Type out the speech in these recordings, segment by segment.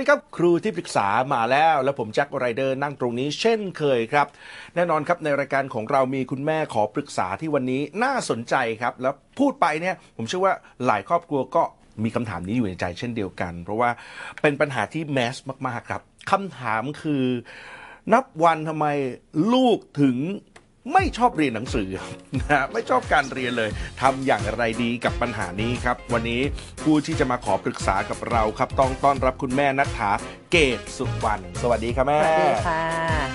ดีครับ ครูที่ปรึกษามาแล้ว และผมแจ็คไรเดอร์นั่งตรงนี้เช่นเคยครับ แน่นอนครับในรายการของเรามีคุณแม่ขอปรึกษาที่วันนี้น่าสนใจครับ แล้วพูดไปเนี่ยผมเชื่อว่าหลายครอบครัวก็มีคำถามนี้อยู่ในใจเช่นเดียวกัน เพราะว่าเป็นปัญหาที่แมสมาก ๆ ครับคำถามคือ นับวันทำไมลูกถึง ไม่ชอบเรียนหนังสือนะฮะไม่ชอบการเรียนเลยทำอย่างไรดีกับปัญหานี้ครับ วันนี้ผู้ที่จะมาขอปรึกษากับเราครับ ต้องต้อนรับคุณแม่นัทธาเกตสุวรรณสวัสดีครับแม่สวัสดีค่ะ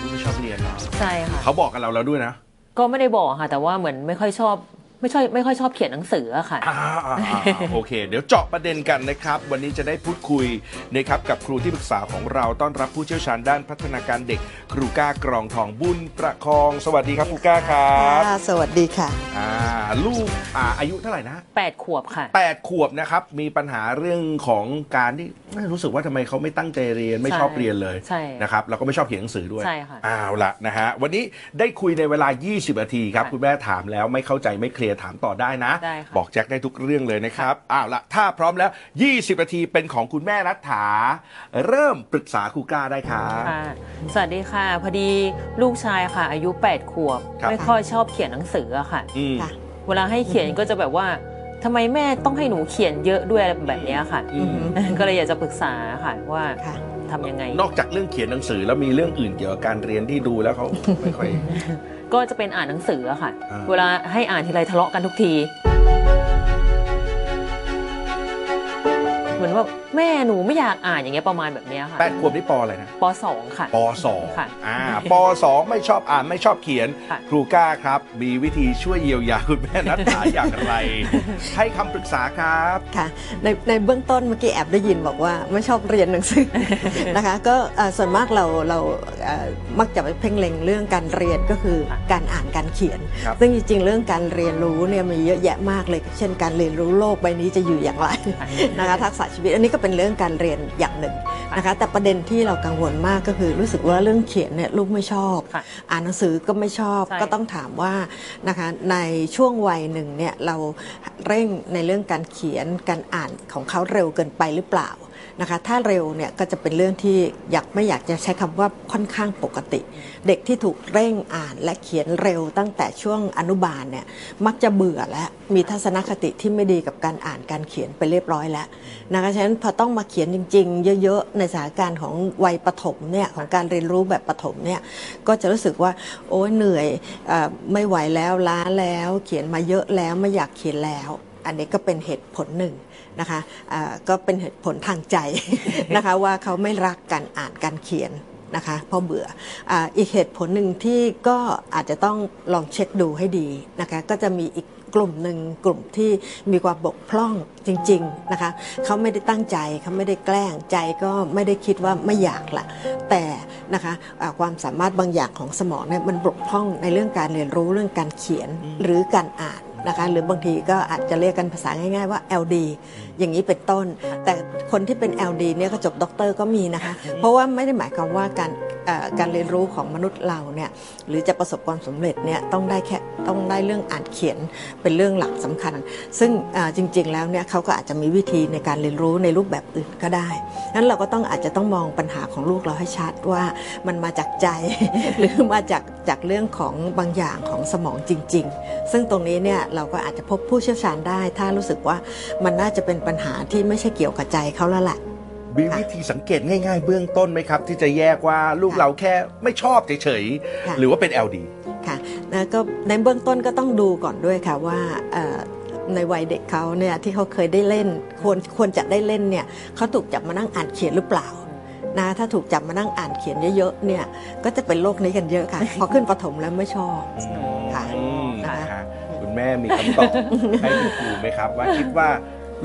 ลูกไม่ชอบเรียนเนาะใช่ค่ะเขาบอกกับเราแล้วด้วยนะ ก็ไม่ได้บอกค่ะ แต่ว่าเหมือนไม่ค่อยชอบ ไม่ชอบไม่ค่อยชอบเขียนหนังสืออะค่ะ อ่าอ่าอ่าโอเค เดี๋ยวเจาะประเด็นกันนะครับ วันนี้จะได้พูดคุยนะครับกับครูที่ปรึกษาของเราต้อนรับผู้เชี่ยวชาญด้านพัฒนาการเด็ก ครูก้ากรองทองบุญประคอง สวัสดีครับครูก้าครับค่ะสวัสดีค่ะ อ่าลูกอ่าอายุเท่าไหร่นะ8ขวบค่ะ แปดขวบนะครับมีปัญหาเรื่องของการที่ รู้สึกว่าทำไมเขาไม่ตั้งใจเรียนไม่ชอบเรียนเลยใช่นะครับแล้วก็ไม่ชอบเขียนหนังสือด้วยใช่ค่ะเอาละนะฮะวันนี้ได้คุยในเวลา 20นาทีครับค่ะคุณแม่ถามแล้วไม่เข้าใจไม่เคลียร์ถามต่อได้นะได้ค่ะบอกแจ็คได้ทุกเรื่องเลยนะครับเอาละถ้าพร้อมแล้ว 20นาทีเป็นของคุณแม่นัทถาเริ่มปรึกษาครูก้าได้ครับค่ะสวัสดีค่ะ พอดีลูกชายค่ะ อายุ 8 ขวบครับไม่ค่อยชอบเขียนหนังสืออะค่ะอืมค่ะเวลาให้เขียนก็จะแบบว่า ทำไมแม่ต้องให้หนูเขียนเยอะด้วยอะไรแบบเนี้ยค่ะ อืม ก็เลยอยากจะปรึกษาค่ะว่าค่ะ ทำยังไง นอกจากเรื่องเขียนหนังสือแล้วมีเรื่องอื่นเกี่ยวกับการเรียนที่ดูแล้วเขา ไม่ค่อย ก็จะเป็นอ่านหนังสืออะค่ะ อ่า เวลาให้อ่านทีไรทะเลาะกันทุกที เหมือนว่า แม่หนูไม่อยากอ่านอย่างเงี้ยประมาณแบบเนี้ยค่ะแปดขวบนี่ปออะไรนะปสองค่ะ ปสองค่ะอ่าปสองไม่ชอบอ่านไม่ชอบเขียน ค่ะ ครูก้าครับ มีวิธีช่วยเยียวยาคุณแม่นัทถาอย่างไร ให้คำปรึกษาครับ ค่ะในในเบื้องต้นเมื่อกี้แอบได้ยินบอกว่าไม่ชอบเรียนหนังสือ นะคะก็เอ่อส่วนมากเราเราเอ่อมักจะไปเพ่งเล็งเรื่องการเรียนก็คือการอ่านการเขียน ครับ ซึ่งจริงๆเรื่องการเรียนรู้เนี่ยมีเยอะแยะมากเลย เช่นการเรียนรู้โลกใบนี้จะอยู่อย่างไร นะคะทักษะชีวิตอันนี้ก็เป็นเรื่องการเรียนอย่างหนึ่งนะคะแต่ประเด็นที่เรากังวลมากก็คือรู้สึกว่าเรื่องเขียนเนี่ยลูกไม่ชอบค่ะอ่านหนังสือก็ไม่ชอบใช่ก็ต้องถามว่านะคะในช่วงวัยหนึ่งเนี่ยเราเร่งในเรื่องการเขียนการอ่านของเขาเร็วเกินไปหรือเปล่า นะคะถ้าเร็วเนี่ยก็จะเป็นเรื่องที่อยากไม่อยากจะใช้คำว่าค่อนข้างปกติ เด็กที่ถูกเร่งอ่านและเขียนเร็วตั้งแต่ช่วงอนุบาลเนี่ยมักจะเบื่อและมีทัศนคติที่ไม่ดีกับการอ่านการเขียนไปเรียบร้อยแล้วนะคะฉะนั้นพอต้องมาเขียนจริง ๆ เยอะๆในสถานการณ์ของวัยประถมเนี่ยของการเรียนรู้แบบประถมเนี่ยก็จะรู้สึกว่าโอ้ยเหนื่อยอไม่ไหวแล้วล้าแล้วเขียนมาเยอะแล้วไม่อยากเขียนแล้ว อันนี้ก็เป็นเหตุผลหนึ่ง นะคะอ่าก็เป็นเหตุผลทางใจนะคะว่าเขาไม่รักการอ่านการเขียนนะคะเพราะเบื่ออาอีกเหตุผลหนึ่งที่ก็อาจจะต้องลองเช็คดูให้ดีนะคะก็จะมีอีกกลุ่มหนึ่งกลุ่มที่มีความบกพร่องจริงๆนะคะเขาไม่ได้ตั้งใจเขาไม่ได้แกล้งใจก็ไม่ได้คิดว่าไม่อยากละแต่นะคะอ่าความสามารถบางอย่างของสมองเนี่ยมันบกพร่องในเรื่องการเรียนรู้เรื่องการเขียนหรือการอ่าน นะคะหรือบางทีก็อาจจะเรียกกันภาษาง่ายๆว่า LD อย่างนี้เป็นต้น แต่คนที่เป็น LD เนี่ยก็จบด็อกเตอร์ก็มีนะคะ เพราะว่าไม่ได้หมายความว่าการเอ่อ การเรียนรู้ของมนุษย์เราเนี่ยหรือจะประสบความสำเร็จเนี่ยต้องได้แค่ต้องได้เรื่องอ่านเขียนเป็นเรื่องหลักสำคัญ ซึ่งจริง ๆ แล้วเนี่ยเขาก็อาจจะมีวิธีในการเรียนรู้ในรูปแบบอื่นก็ได้นั้นเราก็ต้องอาจจะต้องมองปัญหาของลูกเราให้ชัดว่ามันมาจากใจหรือมาจากจากเรื่องของบางอย่างของสมองจริง ๆ ซึ่งตรงนี้เนี่ยเราก็อาจจะพบผู้เชี่ยวชาญได้ ถ้ารู้สึกว่ามันน่าจะเป็นปัญหาที่ไม่ใช่เกี่ยวกับใจเขาแล้วแหละ มีวิธีสังเกตง่าย ๆ เบื้องต้นไหมครับ ที่จะแยกว่าลูกเราแค่ไม่ชอบเฉยค่ะๆหรือว่าเป็น LD ค่ะนะก็ในเบื้องต้นก็ต้องดูก่อนด้วยค่ะว่าเอ่อในวัยเด็กเขาเนี่ยที่เขาเคยได้เล่นควรควรจะได้เล่นเนี่ยเขาถูกจับมานั่งอ่านเขียนหรือเปล่านะถ้าถูกจับมานั่งอ่านเขียนเยอะๆเนี่ยก็จะเป็นโรคนี้กันเยอะค่ะ พอขึ้นประถมแล้วไม่ชอบค่ะอืมค่ะนะฮะคุณแม่มีคำตอบให้คุณครูไหมครับ ว่าคิดว่า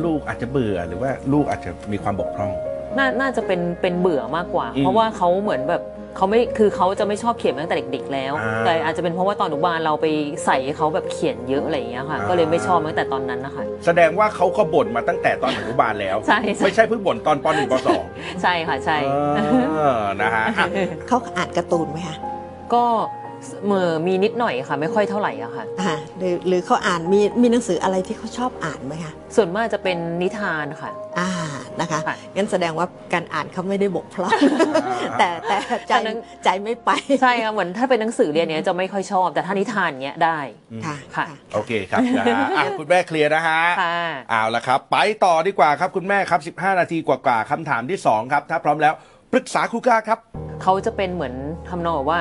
ลูกอาจจะเบื่อหรือว่าลูกอาจจะมีความบกพร่อง น่าน่าจะเป็นเป็นเบื่อมากกว่าอืมเพราะว่าเขาเหมือนแบบเขาไม่คือเขาจะไม่ชอบเขียนมาตั้งแต่เด็กๆแล้ว อ่า แต่อาจจะเป็นเพราะว่าตอนอนุบาลเราไปใส่ให้เขาแบบเขียนเยอะอะไรอย่างเงี้ยค่ะอ่าก็เลยไม่ชอบมาตั้งแต่ตอนนั้นนะคะ แสดงว่าเขาก็บ่นมาตั้งแต่ตอนอนุบาลแล้ว ใช่ใช่ ไม่ใช่เพิ่งบ่นตอนป .1 ปใช่ค่ะใช่ .2 เออนะฮะอะเขาอ่านการ์ตูนไหมคะ ก็เมื่อมีนิดหน่อยค่ะ ไม่ค่อยเท่าไหร่อะค่ะอ่าหรือหรือเขาอ่านมีมีหนังสืออะไรที่เขาชอบอ่านไหมคะส่วนมากจะเป็นนิทานค่ะ อ่านะคะค่ะงั้นแสดงว่าการอ่านเขาไม่ได้บกพร่องแต่แต่ใจแต่นั้นใจไม่ไปใช่ค่ะเหมือนถ้าเป็นหนังสือเรียนเนี้ยจะไม่ค่อยชอบ แต่ถ้านิทานเนี้ยได้ ค่ะค่ะ โอเคครับนะฮะอะคุณแม่เคลียร์นะฮะค่ะเอาละครับ ไปต่อดีกว่าครับคุณแม่ครับ 15 นาทีกว่าๆคำถามที่ 2 ครับ ถ้าพร้อมแล้วปรึกษาครูก้าครับ เขาจะเป็นเหมือนทำนองแบบว่า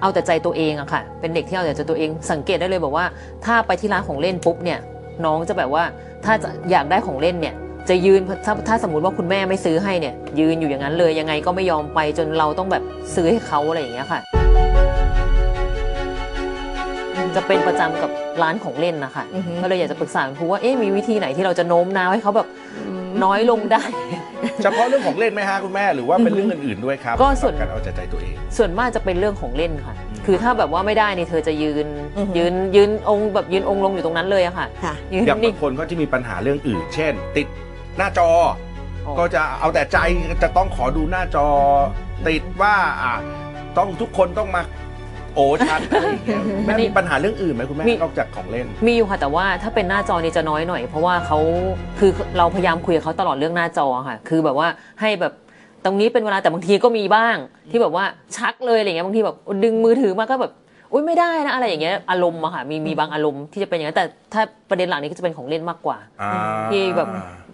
เอาแต่ใจตัวเองอะค่ะ เป็นเด็กที่เอาแต่ใจตัวเอง สังเกตได้เลยบอกว่า ถ้าไปที่ร้านของเล่นปุ๊บเนี่ยน้องจะแบบว่าถ้าจะอยากได้ของเล่นเนี่ยจะยืนถ้าถ้าสมมติว่าคุณแม่ไม่ซื้อให้เนี่ยยืนอยู่อย่างนั้นเลยยังไงก็ไม่ยอมไปจนเราต้องแบบซื้อให้เขาอะไรอย่างเงี้ยค่ะ จะเป็นประจำกับร้านของเล่นนะคะอือฮึก็เลยอยากจะปรึกษาคุณครูว่าเอ๊ะมีวิธีไหนที่เราจะโน้มน้าวให้เขาแบบ น้อยลงได้ เฉพาะเรื่องของเล่นไหมฮะคุณแม่หรือว่าเป็นเรื่องอื่น ๆด้วยครับก็ส่วน สำหรับการเอาใจใจตัวเอง ส่วนมากจะเป็นเรื่องของเล่นค่ะ อืม คือถ้าแบบว่าไม่ได้นี่เธอจะยืน อือฮึยืนยืนองค์แบบยืนองค์ลงอยู่ตรงนั้นเลยอะค่ะค่ะ ยืนอย่างนิ่บางงคนก็จะมีปัญหาเรื่องอื่น เช่น ติดหน้าจอ อ๋อ ก็จะเอาแต่ใจจะต้องขอดูหน้าจอ ติดว่าอะต้องทุกคนต้องมา โอชันอะไรอย่างเงี้ยแม่มีปัญหาเรื่องอื่นไหมคุณแม่นอกจากของเล่น มีอยู่ค่ะแต่ว่าถ้าเป็นหน้าจอนี่จะน้อยหน่อย เพราะว่าเขาคือเราพยายามคุยกับเขาตลอดเรื่องหน้าจอค่ะ คือแบบว่าให้แบบตรงนี้เป็นเวลาแต่บางทีก็มีบ้าง ที่แบบว่าชักเลยอะไรเงี้ยบางทีแบบดึงมือถือมาก็แบบอุ้ยไม่ได้นะอะไรอย่างเงี้ยอารมณ์อะค่ะมีมีบางอารมณ์ที่จะเป็นอย่างนั้นแต่ถ้าประเด็นหลักนี้ก็จะเป็นของเล่นมากกว่าอ่าที่แบบ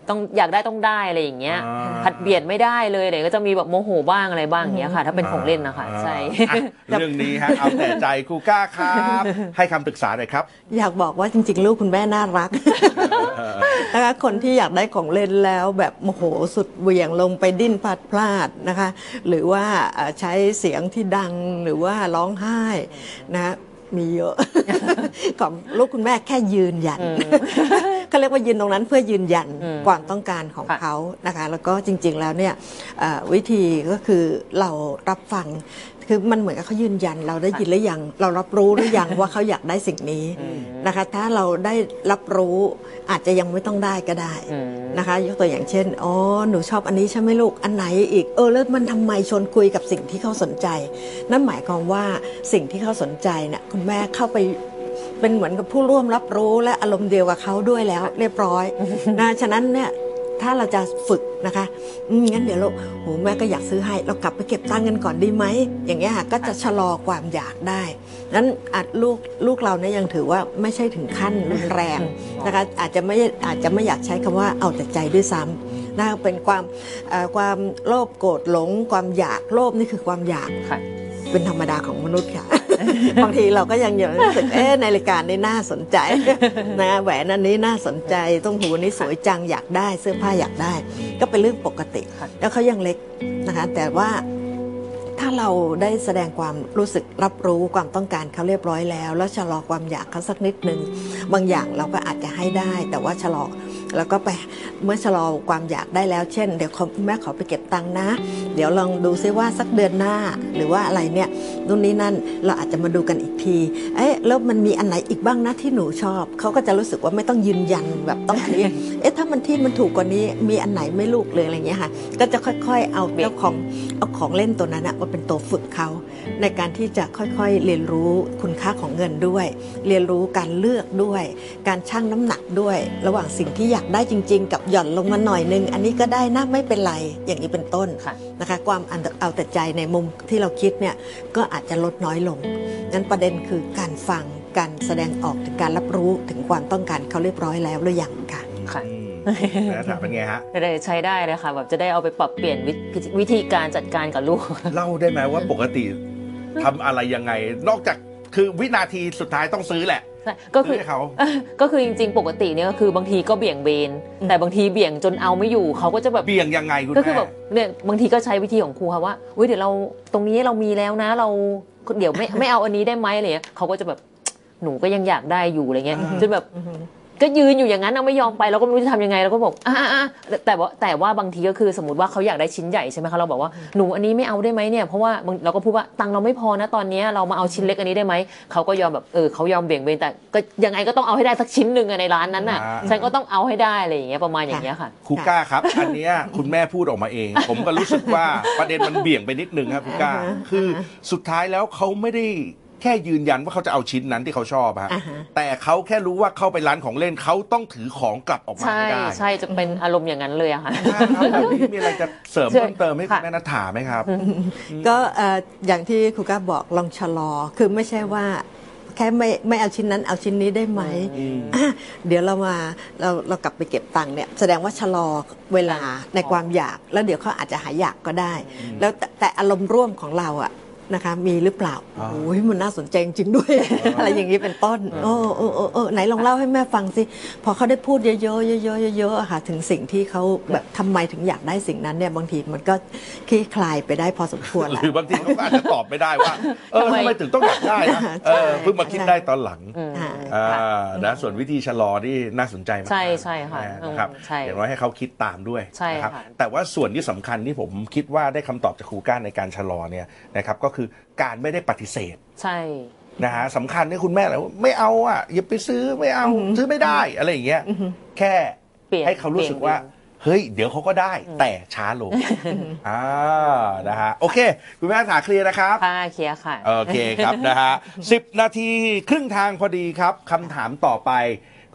ต้องอยากได้ต้องได้อะไรอย่างเงี้ยอ่าผัดเบียดไม่ได้เลยอะไรก็จะมีแบบโมโหบ้างอะไรบ้างอย่างเงี้ยค่ะ ถ้าเป็นของเล่นนะคะใช่อะเรื่องนี้ฮะเอาแต่ใจครูก้าครับ ให้คำปรึกษาหน่อยครับ อยากบอกว่าจริง ๆ ลูกคุณแม่น่ารักนะคะคนที่อยากได้ของเล่นแล้วแบบโมโหสุดเหวี่ยงลงไปดิ้นพลาดพลาดนะคะ หรือว่าเอ่อใช้เสียงที่ดังหรือว่าร้องไห้นะ มีเยอะ ของลูกคุณแม่แค่ยืนยันอืมเขาเรียกว่ายืนตรงนั้นเพื่อยืนยันอืมความต้องการของค่ะเขานะคะ แล้วก็จริง ๆ แล้วเนี่ยเอ่อวิธีก็คือเรารับฟัง คือมันเหมือนกับเขายืนยันเราได้ยินหรือยังเรารับรู้หรือยังว่าเขาอยากได้สิ่งนี้อืมนะคะ ถ้าเราได้รับรู้อาจจะยังไม่ต้องได้ก็ได้อืมนะคะ ยกตัวอย่างเช่นอ๋อหนูชอบอันนี้ใช่ไหมลูกอันไหนอีกเออแล้วมันทำไมชวนคุยกับสิ่งที่เขาสนใจ นั่นหมายความว่าสิ่งที่เขาสนใจเนี่ยคุณแม่เข้าไปเป็นเหมือนกับผู้ร่วมรับรู้และอารมณ์เดียวกับเขาด้วยแล้ว เรียบร้อยนะฉะนั้นเนี่ย ถ้าเราจะฝึกนะคะอืมงั้นเดี๋ยวเราโหแม่ก็อยากซื้อให้เรากลับไปเก็บตังค์กันก่อนดีไหมอย่างเงี้ยค่ะก็จะชะลอความอยากได้นั้นอาจลูกลูกเราเนี่ยยังถือว่าไม่ใช่ถึงขั้นรุนแรงนะคะอาจจะไม่อาจจะไม่อยากใช้คำว่าเอาแต่ใจด้วยซ้ำนะเป็นความเอ่อความโลภโกรธหลง ความอยากโลภนี่คือความอยากค่ะเป็นธรรมดาของมนุษย์ค่ะ บางทีเราก็ยังยังรู้สึกเอ๊ะนาฬิกานี่น่าสนใจนะแหวนอันนี้น่าสนใจต้องหูนี้สวยจังอยากได้เสื้อผ้าอยากได้ ก็เป็นเรื่องปกติ แล้วเขายังเล็กนะคะ แต่ว่า ถ้าเราได้แสดงความรู้สึกรับรู้ความต้องการเขาเรียบร้อยแล้ว แล้วชะลอความอยากเขาสักนิดนึงบางอย่างเราก็อาจจะให้ได้ แต่ว่าชะลอแล้วก็ไปเมื่อชะลอความอยากได้แล้ว เช่น เดี๋ยวคุณแม่ขอไปเก็บตังค์นะ เดี๋ยวลองดูซิว่าสักเดือนหน้าหรือว่าอะไรเนี่ยนู่นนี่นั่นเราอาจจะมาดูกันอีกที เอ๊ะแล้วมันมีอันไหนอีกบ้างนะที่หนูชอบ เขาก็จะรู้สึกว่าไม่ต้องยืนยันแบบต้องอันนี้เอ๊ะถ้ามันที่มันถูกกว่านี้มีอันไหนไม่ลูกเลยอะไรเงี้ยค่ะ ก็จะค่อยๆเอาเจ้าของเอาของเล่นตัวนั้นอะมาเป็นตัวฝึกเขา ในการที่จะค่อยๆเรียนรู้คุณค่าของเงินด้วย เรียนรู้การเลือกด้วย การชั่งน้ำหนักด้วย ระหว่างสิ่งที่อยากได้จริง ๆ กับหย่อนลงมาหน่อยนึง อันนี้ก็ได้นะไม่เป็นไรอย่างนี้เป็นต้นค่ะนะคะ ความอันเอาแต่ใจในมุมที่เราคิดเนี่ยก็อาจจะลดน้อยลงนั้นประเด็นคือการฟังการแสดงออกถึงการรับรู้ถึงความต้องการเขาเรียบร้อยแล้วหรือยังค่ะค่ะอืม แล้วถามเป็นไงฮะจะได้ใช้ได้เลยค่ะแบบจะได้เอาไปปรับเปลี่ยนวิธีวิธีการจัดการกับลูก เล่าได้ไหมว่าปกติทำอะไรยังไง นอกจากคือวินาทีสุดท้ายต้องซื้อแหละใช่ก็คือซื้อให้เขาก็คือจริง ๆ ปกติเนี่ยก็คือบางทีก็เบี่ยงเบน แต่บางทีเบี่ยงจนเอาไม่อยู่เขาก็จะแบบเบี่ยงยังไงคุณก็คือแม่แบบเนี่ยบางทีก็ใช้วิธีของครูค่ะว่าอุ้ยเดี๋ยวเราตรงนี้เรามีแล้วนะ เราเดี๋ยวไม่ไม่เอาอันนี้ได้ไหมอะไรเงี้ยเขาก็จะแบบหนูก็ยังอยากได้อยู่อะไรเงี้ยอ่าจนแบบ ก็ยืนอยู่อย่างนั้นเอาไม่ยอมไปเราก็ไม่รู้จะทำยังไงเราก็บอกอ่าอ่าแต่ว่าแต่ว่าบางทีก็คือสมมติว่าเขาอยากได้ชิ้นใหญ่ใช่ไหมคะเราบอกว่าหนูอันนี้ไม่เอาได้ไหมเนี่ยเพราะว่าบางเราก็พูดว่าตังค์เราไม่พอนะตอนเนี้ยเรามาเอาชิ้นเล็กอันนี้ได้ไหมเขาก็ยอมแบบเออเขายอมเบี่ยงเบนแต่ก็ยังไงก็ต้องเอาให้ได้สักชิ้นหนึ่งอะในร้านนั้นน่ะอ่าฉันก็ต้องเอาให้ได้อะไรอย่างเงี้ยประมาณอย่างเงี้ยค่ะครูก้าครับอันเนี้ยคุณแม่พูดออกมาเอง ผมก็รู้สึกว่าประเด็นมันเบี่ยงไปนิดนึงครับครูก้าคือสุดท้ายแล้วเขาไม่ได้ แค่ยืนยันว่าเขาจะเอาชิ้นนั้นที่เขาชอบฮะอ่าฮะ แต่เขาแค่รู้ว่าเข้าไปร้านของเล่นเขาต้องถือของกลับออกมาใช่ให้ได้ใช่จะเป็นอารมณ์อย่างนั้นเลยอะค่ะ ครับแบบนี้มีอะไรจะเสริมใช่เพิ่มเติมให้คุณค่ะ แม่นัทถาไหมครับ ก็เอ่ออย่างที่ครูก้าบอกลองชะลอ คือไม่ใช่ว่าแค่ไม่ไม่เอาชิ้นนั้นเอาชิ้นนี้ได้ไหมอะเดี๋ยวเรามาเราเรากลับไปเก็บตังค์เนี่ยแสดงว่าชะลอเวลาในความอยาก แล้วเดี๋ยวเขาอาจจะหายอยากก็ได้ แล้วแต่แต่อารมณ์ร่วมของเราอะ นะคะมีหรือเปล่าอ๋อโอ้ยมันน่าสนใจจริงๆด้วย อะไรอย่างนี้เป็นต้นโอ้โอ้โอ้โอ้ไหนลองเล่าให้แม่ฟังสิพอเขาได้พูดเยอะๆเยอะๆเยอะๆอะค่ะถึงสิ่งที่เขาแบบทำไมถึงอยากได้สิ่งนั้นเนี่ยบางทีมันก็คลี่คลายไปได้พอสมควรหแหละ รือบางทีเขาก็อาจจะตอบไม่ได้ว่าเออทำไมทำไมถึงต้องอยากได้นะใช่เออเพิ่งมาคิดได้ตอนหลังอืม อ่าอ่าค่ะนะส่วนวิธีชะลอที่น่าสนใจมากใช่ใช่ค่ะนะครับอืมใช่อย่างน้อยให้เขาคิดตามด้วยใช่นะครับค่ะ แต่ว่าส่วนที่สำคัญที่ผมคิดว่าได้คำตอบจากครูก้านในการชะลอเนี่ยนะครับก็คือการไม่ได้ปฏิเสธ ใช่นะฮะสำคัญที่คุณแม่แหละว่าไม่เอาอะอย่าไปซื้อไม่เอาซื้อไม่ได้อะไรอย่างเงี้ยแค่เปลี่ยนให้เขารู้สึกว่าเปลี่ยนเฮ้ย เดี๋ยวเขาก็ได้แต่ช้าลงอ่านะฮะโอเค คุณแม่ถาเคลียร์นะครับค่ะเคลียร์ค่ะ โอเคครับนะฮะสิบนาทีครึ่งทางพอดีครับคำถามต่อไป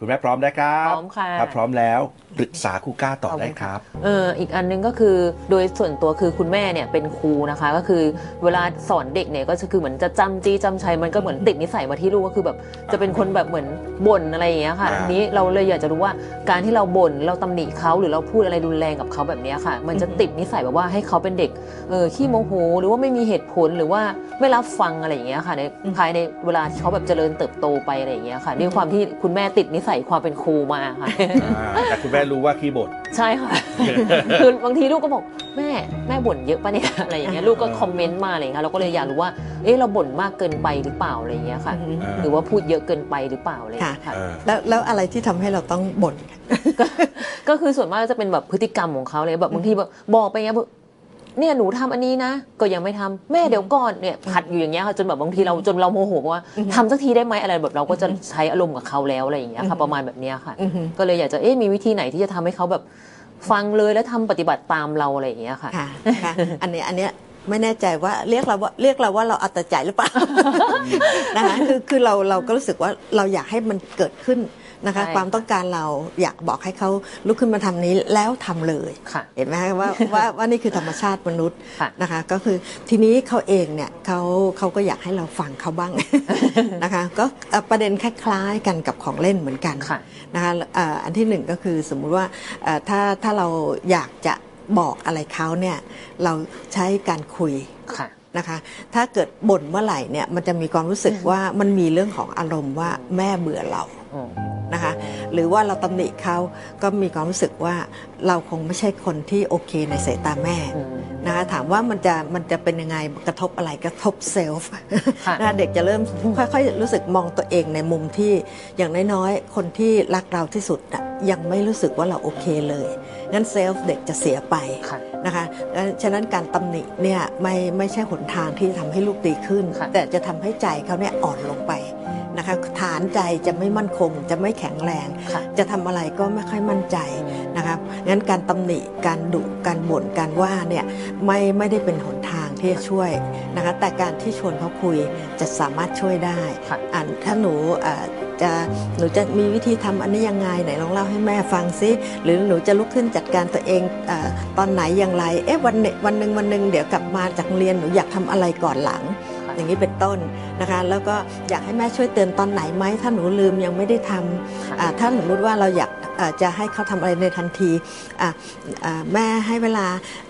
คุณแม่พร้อมนะครับพร้อมค่ะถ้าพร้อมแล้วปรึกษาครูก้าต่อได้ครับเอออีกอันนึงก็คือโดยส่วนตัวคือคุณแม่เนี่ยเป็นครูนะคะ ก็คือเวลาสอนเด็กเนี่ยก็จะคือเหมือนจะจำจี้จำชัยมันก็เหมือนติดนิสัยมาที่ลูกก็คือแบบจะเป็นคนแบบเหมือนบ่นอะไรอย่างเงี้ยค่ะอ่าอันนี้เราเลยอยากจะรู้ว่าการที่เราบ่นเราตำหนิเขาหรือเราพูดอะไรรุนแรงกับเขาแบบเนี้ยค่ะ มันจะติดนิสัยแบบว่าให้เขาเป็นเด็กเออขี้โมโหหรือว่าไม่มีเหตุผลหรือว่าไม่รับฟังอะไรอย่างเงี้ยค่ะในภายในเวลาที่เขาแบบเจริญเติบโตไปอะไรอย่างเงี้ยค่ะด้วยความที่คุณแม่ติดนิสัยความเป็นครูมาค่ะอ่าแต่คุณแม่รู้ว่าคีย์บอร์ดใช่ค่ะ คือบางทีลูกก็บอกแม่แม่บ่นเยอะปะเนี่ยอะไรอย่างเงี้ยลูกก็คอมเมนต์มาอะไรอย่างเงี้ยเราก็เลยอยากรู้ว่าเอ๊ะเราบ่นมากเกินไปหรือเปล่าอะไรอย่างเงี้ยค่ะอืมหรือว่าพูดเยอะเกินไปหรือเปล่าอะไรอย่างเงี้ยค่ะเออแล้วแล้วอะไรที่ทำให้เราต้องบ่นก็ก็คือส่วนมากจะเป็นแบบพฤติกรรมของเขาเลยแบบบางทีแบบบอกไปเงี้ยแบบ เนี่ยหนูทำอันนี้นะ ก็ยังไม่ทำแม่เดี๋ยวก่อนเนี่ยผัดอยู่อย่างเงี้ยค่ะจนแบบบางทีเราจนเราโมโหว่าทำสักทีได้ไหมอะไรแบบเราก็จะใช้อารมณ์กับเขาแล้วอะไรอย่างเงี้ยค่ะประมาณแบบเนี้ยค่ะอือฮึก็เลยอยากจะเอ๊ะมีวิธีไหนที่จะทำให้เขาแบบฟังเลยแล้วทำปฏิบัติตามเราอะไรอย่างเงี้ยค่ะค่ะค่ะอันนี้อันเนี้ยไม่แน่ใจว่าเรียกเราว่าเรียกเราว่าเราเอาแต่ใจหรือเปล่านะคะคือคือเราเราก็รู้สึกว่าเราอยากให้มันเกิดขึ้น นะคะ ใช่ความต้องการเราอยากบอกให้เขาลุกขึ้นมาทำนี้แล้วทำเลย ค่ะ เห็นไหมคะว่าว่าว่านี่คือธรรมชาติมนุษย์ค่ะนะคะ ก็คือทีนี้เขาเองเนี่ยเขาเขาก็อยากให้เราฟังเขาบ้าง นะคะก็เอ่อประเด็นคล้ายๆกันกับของเล่นเหมือนกันค่ะนะคะเอ่ออันที่หนึ่งก็คือสมมุติว่าเอ่อถ้าถ้าเราอยากจะบอกอะไรเขาเนี่ยเราใช้การคุยค่ะ นะคะ ถ้าเกิดบ่นเมื่อไหร่เนี่ยมันจะมีความรู้สึกว่ามันมีเรื่องของอารมณ์ว่าแม่เบื่อเรา อืม นะคะ หรือว่าเราตำหนิเขาก็มีความรู้สึกว่าเราคงไม่ใช่คนที่โอเคในสายตาแม่อืมนะคะถามว่ามันจะมันจะเป็นยังไงกระทบอะไรกระทบเซลฟ์ค่ะนะคะเด็กจะเริ่มค่อยๆรู้สึกมองตัวเองในมุมที่อย่างน้อยๆคนที่รักเราที่สุดน่ะยังไม่รู้สึกว่าเราโอเคเลยงั้นเซลฟ์เด็กจะเสียไปค่ะนะคะและฉะนั้นการตำหนิเนี่ยไม่ไม่ใช่หนทางที่จะทำให้ลูกดีขึ้นค่ะแต่จะทำให้ใจเขาเนี่ยอ่อนลงไป นะคะ ฐานใจจะไม่มั่นคง จะไม่แข็งแรงค่ะจะทำอะไรก็ไม่ค่อยมั่นใจนะครับงั้นการตำหนิการดุการบ่นการว่าเนี่ยไม่ไม่ได้เป็นหนทางที่จะช่วยนะคะแต่การที่ชวนเขาคุยจะสามารถช่วยได้ค่ะอ่านถ้าหนูเอ่อจะหนูจะมีวิธีทำอันนี้ยังไงไหนลองเล่าให้แม่ฟังซิหรือหนูจะลุกขึ้นจัดการตัวเองเออตอนไหนอย่างไรเอ๊ะวันหนึ่งวันหนึ่งวันหนึ่งเดี๋ยวกลับมาจากโรงเรียนหนูอยากทำอะไรก่อนหลังค่ะ อย่างนี้เป็นต้นนะคะ แล้วก็อยากให้แม่ช่วยเตือนตอนไหนไหมถ้าหนูลืมยังไม่ได้ทำค่ะอ่าถ้าสมมติว่าเราอยากอ่าจะให้เขาทำอะไรในทันทีอ่าอ่าแม่ให้เวลา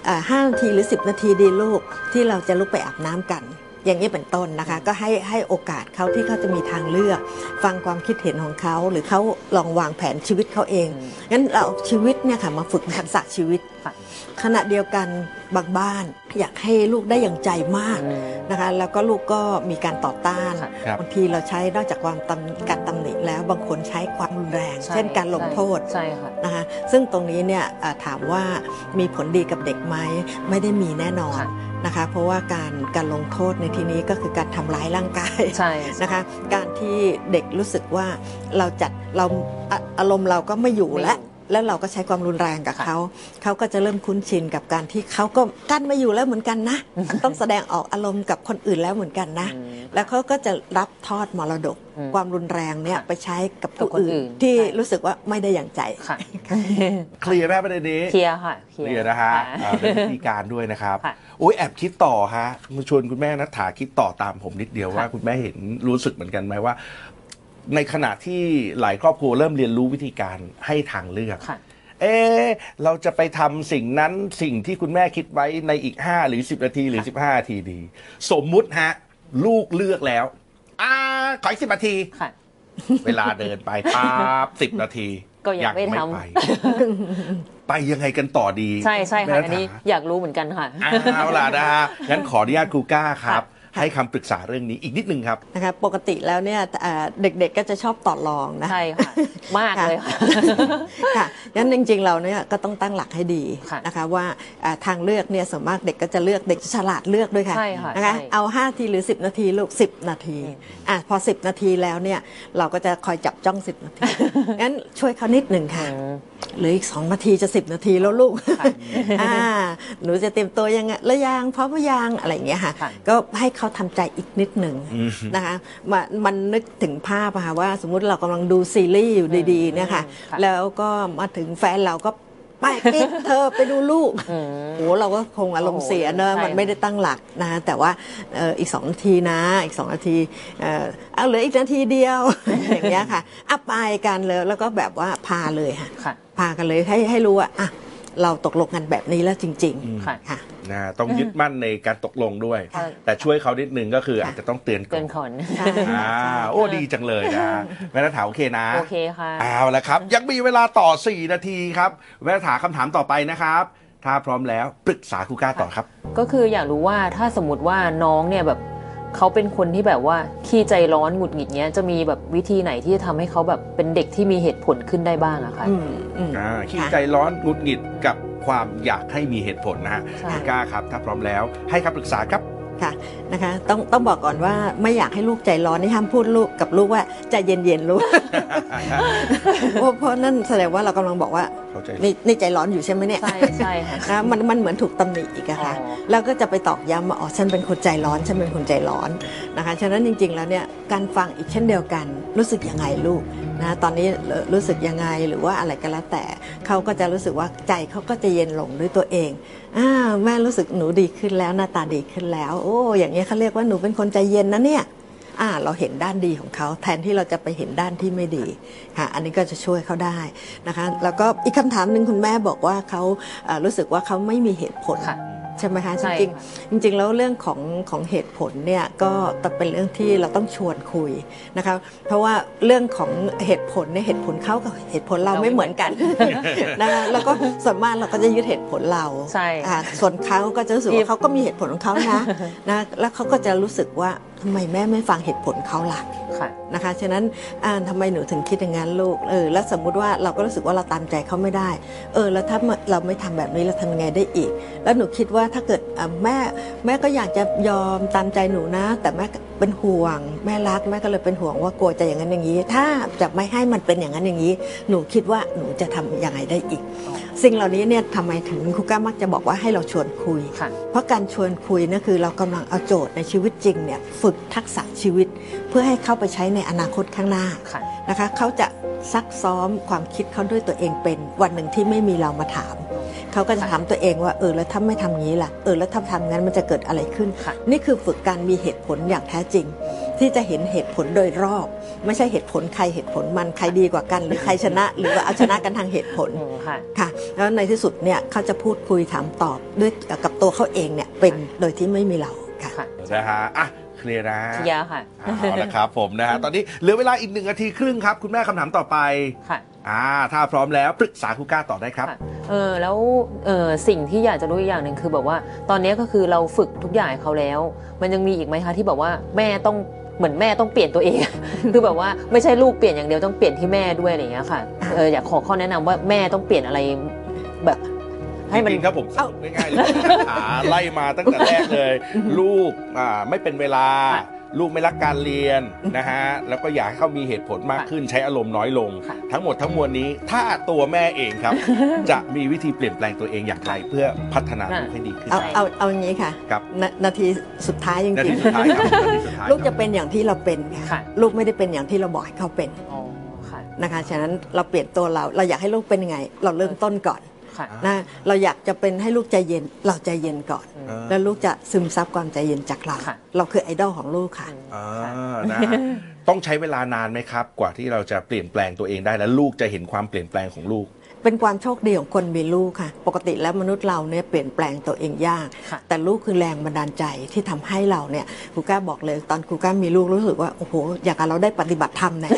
อ่าห้านาทีหรือ 10 นาทีดีลูกที่เราจะลุกไปอาบน้ำกัน อย่างนี้เป็นต้นนะคะ ก็ให้ให้โอกาสเขาที่เขาจะมีทางเลือก ฟังความคิดเห็นของเขาหรือเขาลองวางแผนชีวิตเขาเองอืมงั้นเราเอาชีวิตเนี่ยค่ะมาฝึกทักษะชีวิตค่ะขณะเดียวกันบางบ้าน อยากให้ลูกได้อย่างใจมากอืมนะคะ แล้วก็ลูกก็มีการต่อต้านค่ะครับบางทีเราใช้นอกจากความตำการตำหนิแล้วบางคนใช้ความรุนแรงใช่เช่นการลงโทษใช่ค่ะนะคะซึ่งตรงนี้เนี่ยเอ่อถามว่ามีผลดีกับเด็กไหมไม่ได้มีแน่นอนค่ะ นะคะ เพราะว่าการการลงโทษในที่นี้ก็คือการทำร้ายร่างกายใช่นะคะ การที่เด็กรู้สึกว่าเราจัดเราอะอารมณ์เราก็ไม่อยู่แล้ว แล้วเราก็ใช้ความรุนแรงกับเขา เขาก็จะเริ่มคุ้นชินกับการที่เขาก็กั้นไม่อยู่แล้วเหมือนกันนะ ต้องแสดงออกอารมณ์กับคนอื่นแล้วเหมือนกันนะอืมแล้วเขาก็จะรับทอดมรดกอืมความรุนแรงเนี่ยค่ะไปใช้กับกับผู้คนอื่นอื่น ที่ใช่รู้สึกว่าไม่ได้อย่างใจค่ะเคลียร์แม่ประเด็นนี้เคลียร์ค่ะเคลียร์นะฮะค่อ่าเป็นวิธีการด้วยนะครับค่ะโอ้ยแอบคิดต่อฮะมาชวนคุณแม่นัทถาคิดต่อตามผมนิดเดียวค่ะว่าคุณแม่เห็นรู้สึกเหมือนกันไหมว่า ในขณะที่หลายครอบครัวเริ่มเรียนรู้วิธีการให้ทางเลือก ค่ะ เอ๊ะเราจะไปทำสิ่งนั้นสิ่งที่คุณแม่คิดไว้ในอีก 5 หรือ 10 นาทีหรือ 15นาทีดี สมมุติฮะ ลูกเลือกแล้ว อ่า ขออีกสิบนาที ค่ะ เวลาเดินไปปั๊บสิบนาทีก็ยังไม่ทำ ไป ไปยังไงกันต่อดีใช่ใช่แม่ค่ะรัฐาอันนี้อยากรู้เหมือนกันค่ะ เอาล่ะนะฮะงั้นขออนุญาตครูก้าครับ ค่ะ ให้คำปรึกษาเรื่องนี้อีกนิดนึงครับ นะคะปกติแล้วเนี่ยเอ่อเด็กๆก็จะชอบต่อรองนะ ใช่ค่ะ มากเลยค่ะ ค่ะงั้นจริงๆเราเนี่ยก็ต้องตั้งหลักให้ดีค่ะนะคะว่าอ่าทางเลือกเนี่ยส่วนมากเด็กก็จะเลือกเด็กจะฉลาดเลือกด้วยค่ะใช่ค่ะนะคะใช่ เอา5นาทีหรือ 10 นาทีลูก 10 นาทีอะพอ 10 นาทีแล้วเนี่ยเราก็จะคอยจับจ้อง 10 นาที งั้นช่วยเขานิดหนึ่งค่ะอืมเหลืออีก 2 นาทีจะ 10 นาทีแล้วลูกค่ะอ่าหนูจะเตรียมตัวยังไงแล้วยังพร้อมหรือยังอะไรอย่างเงี้ยค่ะ ค่ะ ก็ให้เขาทำใจอีกนิดหนึ่งอืมนะคะมามันนึกถึงภาพอะค่ะว่าสมมุติเรากำลังดูซีรีส์อยู่ดีๆเนี่ยค่ะค่ะแล้วก็มาถึงแฟนเราก็ไปปิดเธอไปดูลูกอืมโอ้เราก็คงอารมณ์เสียเนอะโอ้โหมันไม่ได้ตั้งหลักนะแต่ว่าเอ่ออีกสองนาทีนะ อีกสองนาทีเอ่อเอาเหลืออีกนาทีเดียวอย่างเงี้ยค่ะอะไปกันเลยแล้วก็แบบว่าพาเลยค่ะค่ะ พากันเลยให้ให้รู้ว่าอะเราตกลงกันแบบนี้แล้วจริงค่ะๆค่ะ นะฮะต้องยึดมั่นในการตกลงด้วยค่ะแต่ช่วยเขานิดนึงก็คือค่ะอาจจะต้องเตือนก่เกิอนนขอนใช่อ่าโอ้ดีจังเลยนะแม่นัทถาโอเคนะโอเคค่ะเอาละครับ ยังมีเวลาต่อ 4 นาทีครับแม่นัทถาคำถามต่อไปนะครับ ถ้าพร้อมแล้วปรึกษาครูก้าต่อครับ ก็คืออยากรู้ว่าถ้าสมมติว่าน้องเนี่ยแบบ เขาเป็นคนที่แบบว่าขี้ใจร้อนหงุดหงิดเนี้ยจะมีแบบวิธีไหนที่จะทำให้เขาแบบเป็นเด็กที่มีเหตุผลขึ้นได้บ้างอะคะ อืมอืม อ่าขี้ค่ะใจร้อนหงุดหงิดกับความอยากให้มีเหตุผลนะฮะใช่ครูก้าครับ ถ้าพร้อมแล้วให้คำปรึกษาครับค่ะนะคะต้องต้องบอกก่อนว่าไม่อยากให้ลูกใจร้อนนี่ห้ามพูดลูกกับลูกว่าใจเย็นๆลูก เพราะเพราะนั่นแสดงว่าเรากำลังบอกว่าเข้าใจนี่นี่ใจร้อนอยู่ใช่ไหมเนี่ยใช่ใช่ค่ะ นะมันมันเหมือนถูกตำหนิอีกอะค่ะ อ๋อ แล้วก็จะไปตอกย้ำว่าอ๋อฉันเป็นคนใจร้อนฉันเป็นคนใจร้อนนะคะ ฉะนั้นจริง ๆ แล้วเนี่ยการฟังอีกเช่นเดียวกัน รู้สึกยังไงลูกนะตอนนี้เอ่อรู้สึกยังไงหรือว่าอะไรก็แล้วแต่เขาก็จะรู้สึกว่าใจเขาก็จะเย็นลงด้วยตัวเองอ่าแม่รู้สึกหนูดีขึ้นแล้วหน้าตาดีขึ้นแล้ว โอ้อย่างนี้ยเขาเรียกว่าหนูเป็นคนใจเย็นนะเนี่ย อ่าเราเห็นด้านดีของเขาแทนที่เราจะไปเห็นด้านที่ไม่ดีค่ะอันนี้ก็จะช่วยเขาได้นะคะ แล้วก็อีกคำถามหนึ่งคุณแม่บอกว่าเขาเอ่อรู้สึกว่าเขาไม่มีเหตุผลค่ะใช่ไหมคะใช่จริงค่ะๆจริงๆแล้วเรื่องของของเหตุผลเนี่ยก็ต้องเป็นเรื่องที่เราต้องชวนคุยนะคะเพราะว่าเรื่องของเหตุผลเนี่ยเหตุผลเขากับเหตุผลเราไม่เหมือนกันนะคะแล้วก็ส่วนมากเราก็จะยึดเหตุผลเราใช่อ่าส่วนเขาก็จะรู้สึกว่าเขาก็มีเหตุผลของเขานะนะแล้วเขาก็จะรู้สึกว่า ทำไมแม่ไม่ฟังเหตุผลเขาล่ะค่ะนะคะฉะนั้นอ่าทำไมหนูถึงคิดอย่างนั้นลูกเออแล้วสมมุติว่าเราก็รู้สึกว่าเราตามใจเขาไม่ได้ เออ แล้วถ้าเราไม่ทำแบบนี้เราทำยังไงได้อีก แล้วหนูคิดว่าถ้าเกิดอ่าแม่แม่ก็อยากจะยอมตามใจหนูนะ แต่แม่ เป็นห่วง แม่รักแม่ก็เลยเป็นห่วงว่ากลัวจะอย่างนั้นอย่างนี้ ถ้าจะไม่ให้มันเป็นอย่างนั้นอย่างนี้ หนูคิดว่าหนูจะทำยังไงได้อีก สิ่งเหล่านี้เนี่ยทำไมถึงครูก้ามักจะบอกว่าให้เราชวนคุยค่ะเพราะการชวนคุยนั่นคือเรากำลังเอาโจทย์ในชีวิตจริงเนี่ยฝึกทักษะชีวิต เพื่อให้เข้าไปใช้ในอนาคตข้างหน้าค่ะนะคะเขาจะซักซ้อมความคิดเขาด้วยตัวเองเป็นวันหนึ่งที่ไม่มีเรามาถาม เขาก็จะถามตัวเองว่าเออแล้วถ้าไม่ทำงี้ล่ะเออแล้วถ้าทำงั้นมันจะเกิดอะไรขึ้นค่ะนี่คือฝึกการมีเหตุผลอย่างแท้จริง ที่จะเห็นเหตุผลโดยรอบ ไม่ใช่เหตุผลใครเหตุผลมันใครดีกว่ากัน หรือใครชนะ หรือว่าเอาชนะกันทางเหตุผลอืมค่ะค่ะแล้วในที่สุดเนี่ยเขาจะพูดคุยถามตอบด้วยกับตัวเขาเองเนี่ยเป็นโดยที่ไม่มีเราค่ะค่ะนะฮะอะเคลียร์นะเคลียร์ค่ะเอาละครับผมนะฮะตอนนี้เหลือเวลาอีกหนึ่งนาทีครึ่งครับ คุณแม่คำถามต่อไปค่ะอ่าถ้าพร้อมแล้วปรึกษาครูก้าต่อได้ครับค่ะ เออแล้วเออสิ่งที่อยากจะรู้อีกอย่างหนึ่งคือแบบว่า ตอนนี้ก็คือเราฝึกทุกอย่างให้เขาแล้ว มันยังมีอีกไหมคะที่แบบว่าแม่ต้องเหมือนแม่ต้องเปลี่ยนตัวเอง คือแบบว่าไม่ใช่ลูกเปลี่ยนอย่างเดียวต้องเปลี่ยนที่แม่ด้วยอะไรอย่างเงี้ยค่ะเอออยากขอข้อแนะนำว่าแม่ต้องเปลี่ยนอะไรแบบ ให้มันจริงๆครับผมสรุปง่ายๆเลยหาไล่มาตั้งแต่แรกเลย ลูกอ่าไม่เป็นเวลาค่ะ ลูกไม่รักการเรียนนะฮะแล้วก็อยากให้เขามีเหตุผลมากขึ้นใช้อารมณ์น้อยลงค่ะทั้งหมดทั้งมวลนี้ถ้าตัวแม่เองครับ จะมีวิธีเปลี่ยนแปลงตัวเองอย่างไรเพื่อพัฒนาลูกให้ดีขึ้นเอาเอาเอาอย่างนี้ค่ะครับนนาทีสุดท้ายจนาริทีงสุดท้ายครับนาทีสุดท้ายๆลูกจะเป็นอย่างที่เราเป็นค่ะค่ะลูกไม่ได้เป็นอย่างที่เราบอกให้เขาเป็นอ๋อค่ะนะคะฉะนั้นเราเปลี่ยนตัวเราเราอยากให้ลูกเป็นยังไง เราเริ่มต้นก่อน ค่ะ นะเราอยากจะเป็นให้ลูกใจเย็นเราใจเย็นก่อนอ่าแล้วลูกจะซึมซับความใจเย็นจากเรา ค่ะ เราคือไอดอลของลูกค่ะ อ่านะฮะต้องใช้เวลานานไหมครับ กว่าที่เราจะเปลี่ยนแปลงตัวเองได้และลูกจะเห็นความเปลี่ยนแปลงของลูก เป็นความโชคดีของคนมีลูกค่ะ ปกติแล้วมนุษย์เราเนี่ยเปลี่ยนแปลงตัวเองยากค่ะแต่ลูกคือแรงบันดาลใจที่ทำให้เราเนี่ยครูก้าบอกเลยตอนครูก้ามีลูกรู้สึกว่าโอ้โหอยากให้เราได้ปฏิบัติธรรมเนี่ย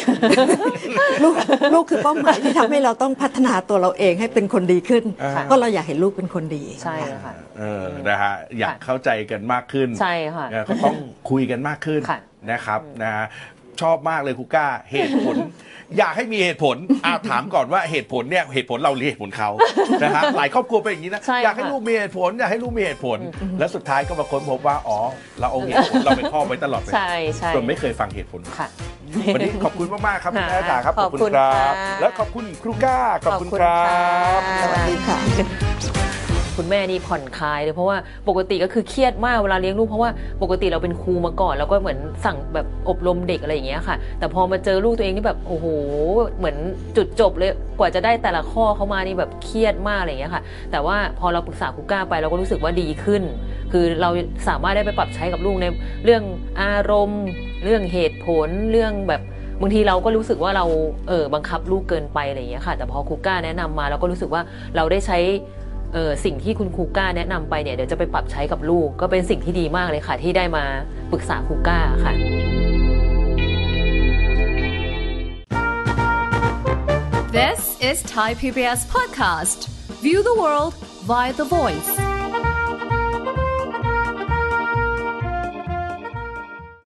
ลูกลูกคือเป้าหมายที่ทำให้เราต้องพัฒนาตัวเราเองให้เป็นคนดีขึ้นอ่าก็เราอยากเห็นลูกเป็นคนดีใช่ค่ะเออนะฮะอยากเข้าใจกันมากขึ้นใช่ค่ะนะก็ต้องคุยกันมากขึ้นค่ะนะครับนะฮะชอบมากเลยครูก้าเหตุผล อยากให้มีเหตุผลอาถามก่อนว่าเหตุผลเนี่ยเหตุผลเราหรือเหตุผลเขานะฮะหลายครอบครัวเป็นอย่างนี้นะใช่อยากให้ค่ะ ลูกมีเหตุผลอยากให้ลูกมีเหตุผล แล้วสุดท้ายก็มาค้นพบว่าอ๋อเราเอาเหตุผลเราเป็นข้อไว้ตลอดเลยใช่ใช่จนไม่เคยฟังเหตุผล ค่ะ วันนี้ขอบคุณมาก ๆ ครับคุณแม่ค่ะจ๋าครับขอบคุณครับ ค่ะ และขอบคุณครูก้าขอบคุณครับ สวัสดีค่ะ คุณแม่นี่ผ่อนคลายเลยเพราะว่าปกติก็คือเครียดมากเวลาเลี้ยงลูกเพราะว่าปกติเราเป็นครูมาก่อน แล้วก็เหมือนสั่งแบบอบรมเด็กอะไรอย่างเงี้ยค่ะ แต่พอมาเจอลูกตัวเองนี่แบบโอ้โหเหมือนจุดจบเลยกว่าจะได้แต่ละข้อเข้ามานี่แบบเครียดมากอะไรอย่างเงี้ยค่ะ แต่ว่าพอเราปรึกษาครูก้าไปเราก็รู้สึกว่าดีขึ้น คือเราสามารถได้ไปปรับใช้กับลูกในเรื่องอารมณ์ เรื่องเหตุผลเรื่องแบบบางทีเราก็รู้สึกว่าเราเออบังคับลูกเกินไปอะไรอย่างเงี้ยค่ะ แต่พอครูก้าแนะนำมาเราก็รู้สึกว่าเราได้ใช้ เออสิ่งที่คุณครูก้าแนะนำไปเนี่ยเดี๋ยวจะไปปรับใช้กับลูก ก็เป็นสิ่งที่ดีมากเลยค่ะ ที่ได้มาปรึกษาครูก้าค่ะ This is Thai PBS podcast. View the world via the voice.